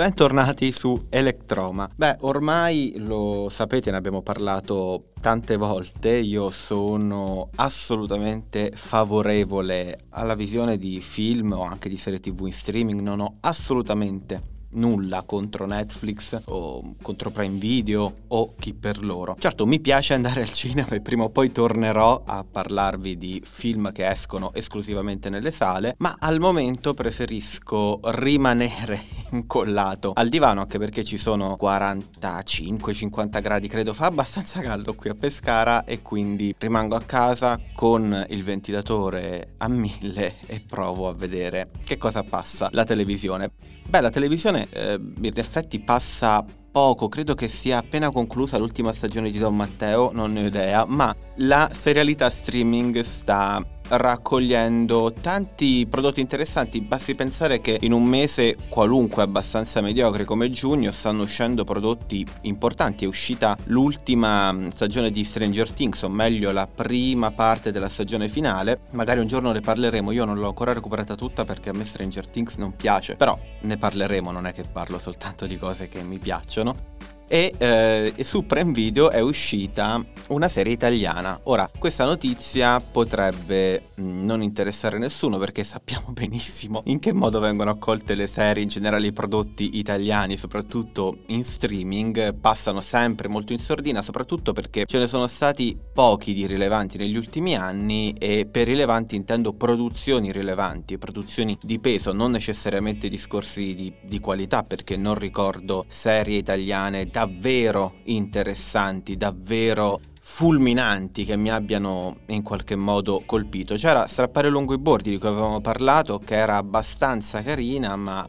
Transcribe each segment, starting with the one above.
Bentornati su Electroma. Beh, ormai lo sapete, ne abbiamo parlato tante volte, io sono assolutamente favorevole alla visione di film o anche di serie tv in streaming, non ho assolutamente nulla contro Netflix o contro Prime Video o chi per loro. Certo, mi piace andare al cinema e prima o poi tornerò a parlarvi di film che escono esclusivamente nelle sale, ma al momento preferisco rimanere incollato. Al divano anche perché ci sono 45-50 gradi, credo fa abbastanza caldo qui a Pescara e quindi rimango a casa con il ventilatore a mille e provo a vedere che cosa passa. La televisione. Beh, la televisione eh, in effetti passa poco, credo che sia appena conclusa l'ultima stagione di Don Matteo, non ne ho idea, ma la serialità streaming sta raccogliendo tanti prodotti interessanti. Basti pensare che in un mese qualunque abbastanza mediocre come giugno stanno uscendo prodotti importanti. È uscita l'ultima mm, stagione di Stranger Things, o meglio la prima parte della stagione finale. Magari un giorno ne parleremo. Io non l'ho ancora recuperata tutta perché a me Stranger Things non piace. Però ne parleremo, non è che parlo soltanto di cose che mi piacciono e, eh, su Prime Video è uscita una serie italiana. Ora, questa notizia potrebbe mm, non interessare nessuno perché sappiamo benissimo in che modo vengono accolte le serie, in generale i prodotti italiani, soprattutto in streaming, passano sempre molto in sordina, soprattutto perché ce ne sono stati pochi di rilevanti negli ultimi anni e per rilevanti intendo produzioni rilevanti, produzioni di peso, non necessariamente discorsi di, di qualità perché non ricordo serie italiane davvero interessanti, davvero fulminanti che mi abbiano in qualche modo colpito. C'era Strappare lungo i bordi di cui avevamo parlato, che era abbastanza carina, ma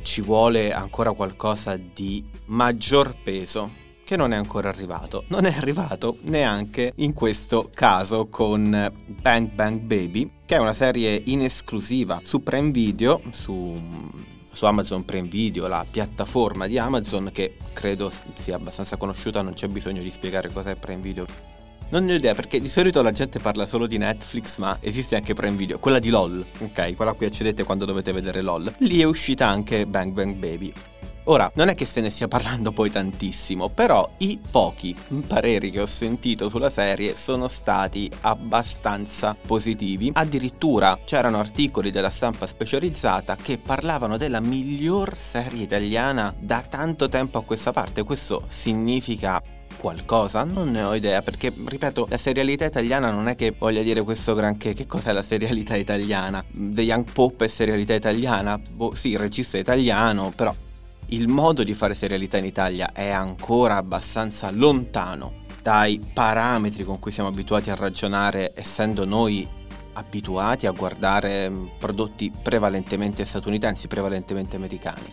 ci vuole ancora qualcosa di maggior peso che non è ancora arrivato. Non è arrivato neanche in questo caso con Bang Bang Baby, che è una serie in esclusiva su Prime Video, su su Amazon Prime Video, la piattaforma di Amazon che credo sia abbastanza conosciuta, non c'è bisogno di spiegare cos'è Prime Video. Non ne ho idea perché di solito la gente parla solo di Netflix, ma esiste anche Prime Video, quella di LOL, ok? Quella a cui accedete quando dovete vedere LOL. Lì è uscita anche Bang Bang Baby. Ora, non è che se ne stia parlando poi tantissimo, però i pochi pareri che ho sentito sulla serie sono stati abbastanza positivi. Addirittura c'erano articoli della stampa specializzata che parlavano della miglior serie italiana da tanto tempo a questa parte. Questo significa qualcosa? Non ne ho idea perché, ripeto, la serialità italiana non è che voglia dire questo granché. Che cos'è la serialità italiana? The Young Pop è serialità italiana? Boh, sì, il regista è italiano, però il modo di fare serialità in Italia è ancora abbastanza lontano dai parametri con cui siamo abituati a ragionare, essendo noi abituati a guardare mm, prodotti prevalentemente statunitensi, prevalentemente americani.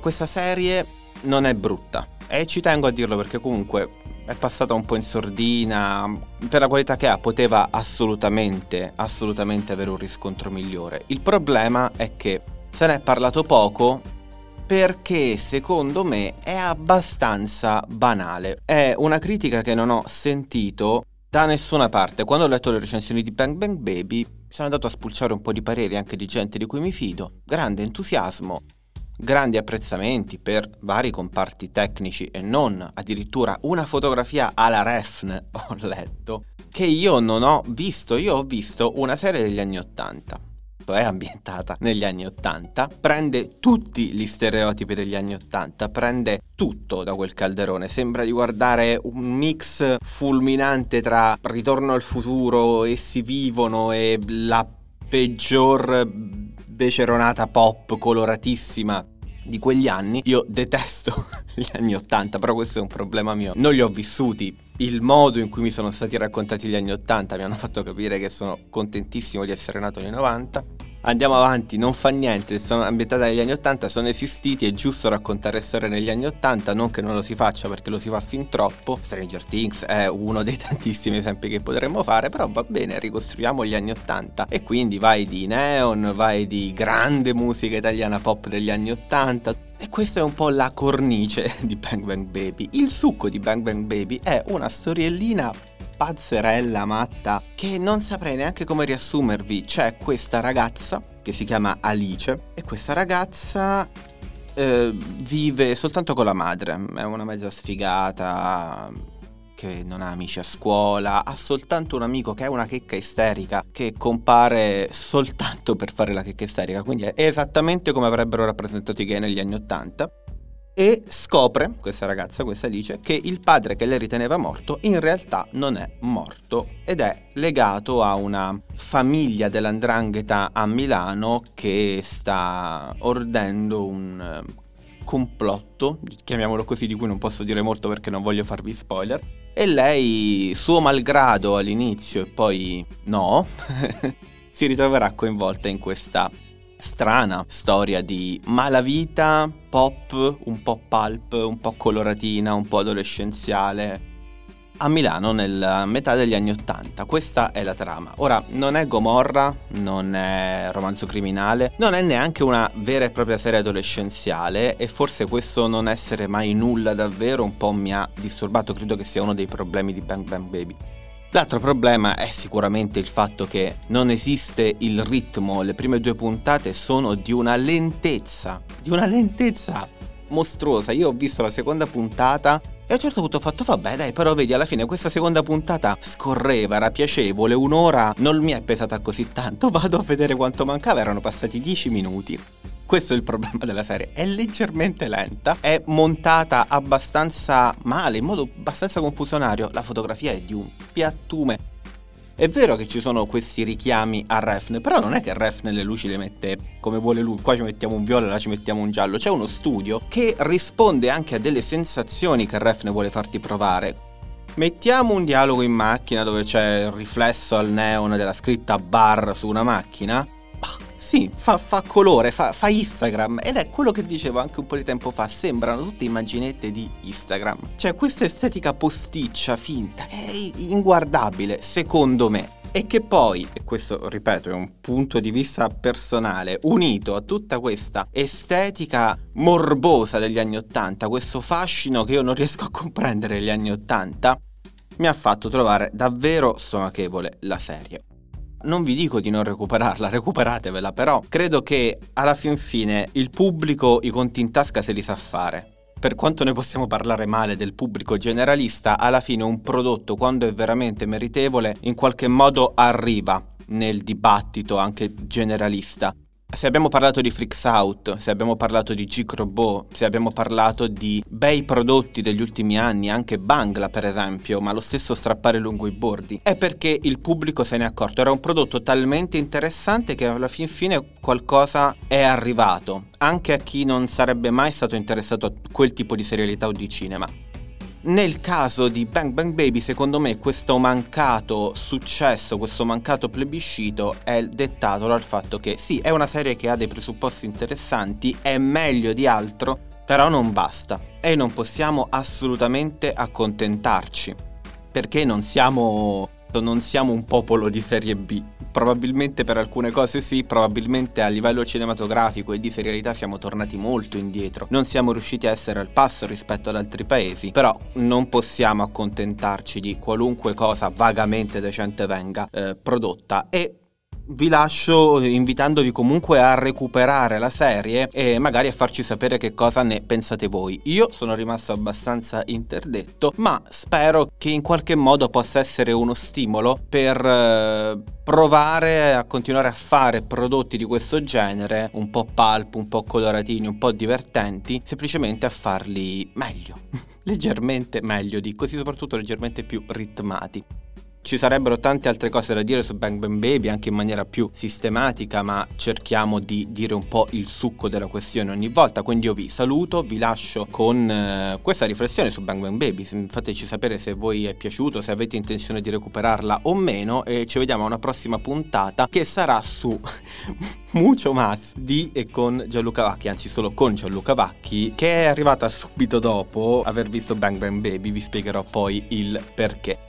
Questa serie non è brutta e ci tengo a dirlo perché comunque è passata un po' in sordina, per la qualità che ha poteva assolutamente, assolutamente avere un riscontro migliore. Il problema è che se ne è parlato poco perché secondo me è abbastanza banale. È una critica che non ho sentito da nessuna parte. Quando ho letto le recensioni di Bang Bang Baby, sono andato a spulciare un po' di pareri anche di gente di cui mi fido. Grande entusiasmo, grandi apprezzamenti per vari comparti tecnici e non addirittura una fotografia alla Refn ho letto che io non ho visto. Io ho visto una serie degli anni Ottanta è ambientata negli anni Ottanta, prende tutti gli stereotipi degli anni Ottanta, prende tutto da quel calderone, sembra di guardare un mix fulminante tra Ritorno al futuro, Essi vivono e la peggior beceronata pop coloratissima di quegli anni. Io detesto gli anni Ottanta, però questo è un problema mio. Non li ho vissuti. Il modo in cui mi sono stati raccontati gli anni Ottanta mi hanno fatto capire che sono contentissimo di essere nato nei 90 andiamo avanti, non fa niente, sono ambientate negli anni 80, sono esistiti, è giusto raccontare storie negli anni 80, non che non lo si faccia perché lo si fa fin troppo. Stranger Things è uno dei tantissimi esempi che potremmo fare, però va bene, ricostruiamo gli anni 80 e quindi vai di neon, vai di grande musica italiana pop degli anni 80. E questa è un po' la cornice di Bang Bang Baby. Il succo di Bang Bang Baby è una storiellina pazzerella matta che non saprei neanche come riassumervi. C'è questa ragazza che si chiama Alice e questa ragazza eh, vive soltanto con la madre, è una mezza sfigata che non ha amici a scuola, ha soltanto un amico che è una checca isterica che compare soltanto per fare la checca isterica, quindi è esattamente come avrebbero rappresentato i gay negli anni Ottanta e scopre, questa ragazza, questa Alice, che il padre che lei riteneva morto in realtà non è morto ed è legato a una famiglia dell'andrangheta a Milano che sta ordendo un eh, complotto, chiamiamolo così, di cui non posso dire molto perché non voglio farvi spoiler. E lei, suo malgrado all'inizio e poi no, si ritroverà coinvolta in questa strana storia di malavita, pop, un po' pulp, un po' coloratina, un po' adolescenziale. A Milano nella metà degli anni Ottanta, questa è la trama. Ora, non è Gomorra, non è romanzo criminale, non è neanche una vera e propria serie adolescenziale e forse questo non essere mai nulla davvero un po' mi ha disturbato, credo che sia uno dei problemi di Bang Bang Baby. L'altro problema è sicuramente il fatto che non esiste il ritmo, le prime due puntate sono di una lentezza, di una lentezza mostruosa. Io ho visto la seconda puntata e a un certo punto ho fatto, vabbè dai, però vedi, alla fine questa seconda puntata scorreva, era piacevole, un'ora non mi è pesata così tanto, vado a vedere quanto mancava, erano passati dieci minuti. Questo è il problema della serie, è leggermente lenta, è montata abbastanza male, in modo abbastanza confusionario, la fotografia è di un piattume. È vero che ci sono questi richiami a Refn, però non è che Refn le luci le mette come vuole lui, qua ci mettiamo un viola, là ci mettiamo un giallo, c'è uno studio che risponde anche a delle sensazioni che Refn vuole farti provare. Mettiamo un dialogo in macchina dove c'è il riflesso al neon della scritta bar su una macchina sì, fa, fa colore, fa, fa, Instagram ed è quello che dicevo anche un po' di tempo fa, sembrano tutte immaginette di Instagram. Cioè questa estetica posticcia, finta, che è inguardabile, secondo me. E che poi, e questo ripeto è un punto di vista personale, unito a tutta questa estetica morbosa degli anni Ottanta, questo fascino che io non riesco a comprendere negli anni Ottanta, mi ha fatto trovare davvero stomachevole la serie. Non vi dico di non recuperarla, recuperatevela, però credo che alla fin fine il pubblico i conti in tasca se li sa fare. Per quanto noi possiamo parlare male del pubblico generalista, alla fine un prodotto, quando è veramente meritevole, in qualche modo arriva nel dibattito anche generalista. Se abbiamo parlato di Freaks Out, se abbiamo parlato di G Robot, se abbiamo parlato di bei prodotti degli ultimi anni, anche Bangla per esempio, ma lo stesso strappare lungo i bordi, è perché il pubblico se ne è accorto. Era un prodotto talmente interessante che alla fin fine qualcosa è arrivato, anche a chi non sarebbe mai stato interessato a quel tipo di serialità o di cinema. Nel caso di Bang Bang Baby, secondo me, questo mancato successo, questo mancato plebiscito è dettato dal fatto che sì, è una serie che ha dei presupposti interessanti, è meglio di altro, però non basta. E non possiamo assolutamente accontentarci, perché non siamo non siamo un popolo di serie B. Probabilmente per alcune cose sì, probabilmente a livello cinematografico e di serialità siamo tornati molto indietro. Non siamo riusciti a essere al passo rispetto ad altri paesi, però non possiamo accontentarci di qualunque cosa vagamente decente venga eh, prodotta e vi lascio invitandovi comunque a recuperare la serie e magari a farci sapere che cosa ne pensate voi. Io sono rimasto abbastanza interdetto, ma spero che in qualche modo possa essere uno stimolo per eh, provare a continuare a fare prodotti di questo genere, un po' pulp, un po' coloratini, un po' divertenti, semplicemente a farli meglio. leggermente meglio, di così soprattutto leggermente più ritmati. Ci sarebbero tante altre cose da dire su Bang Bang Baby anche in maniera più sistematica, ma cerchiamo di dire un po' il succo della questione ogni volta. Quindi io vi saluto, vi lascio con eh, questa riflessione su Bang Bang Baby. Fateci sapere se voi è piaciuto, se avete intenzione di recuperarla o meno e ci vediamo a una prossima puntata che sarà su Mucho Mas di e con Gianluca Vacchi, anzi solo con Gianluca Vacchi, che è arrivata subito dopo aver visto Bang Bang Baby. Vi spiegherò poi il perché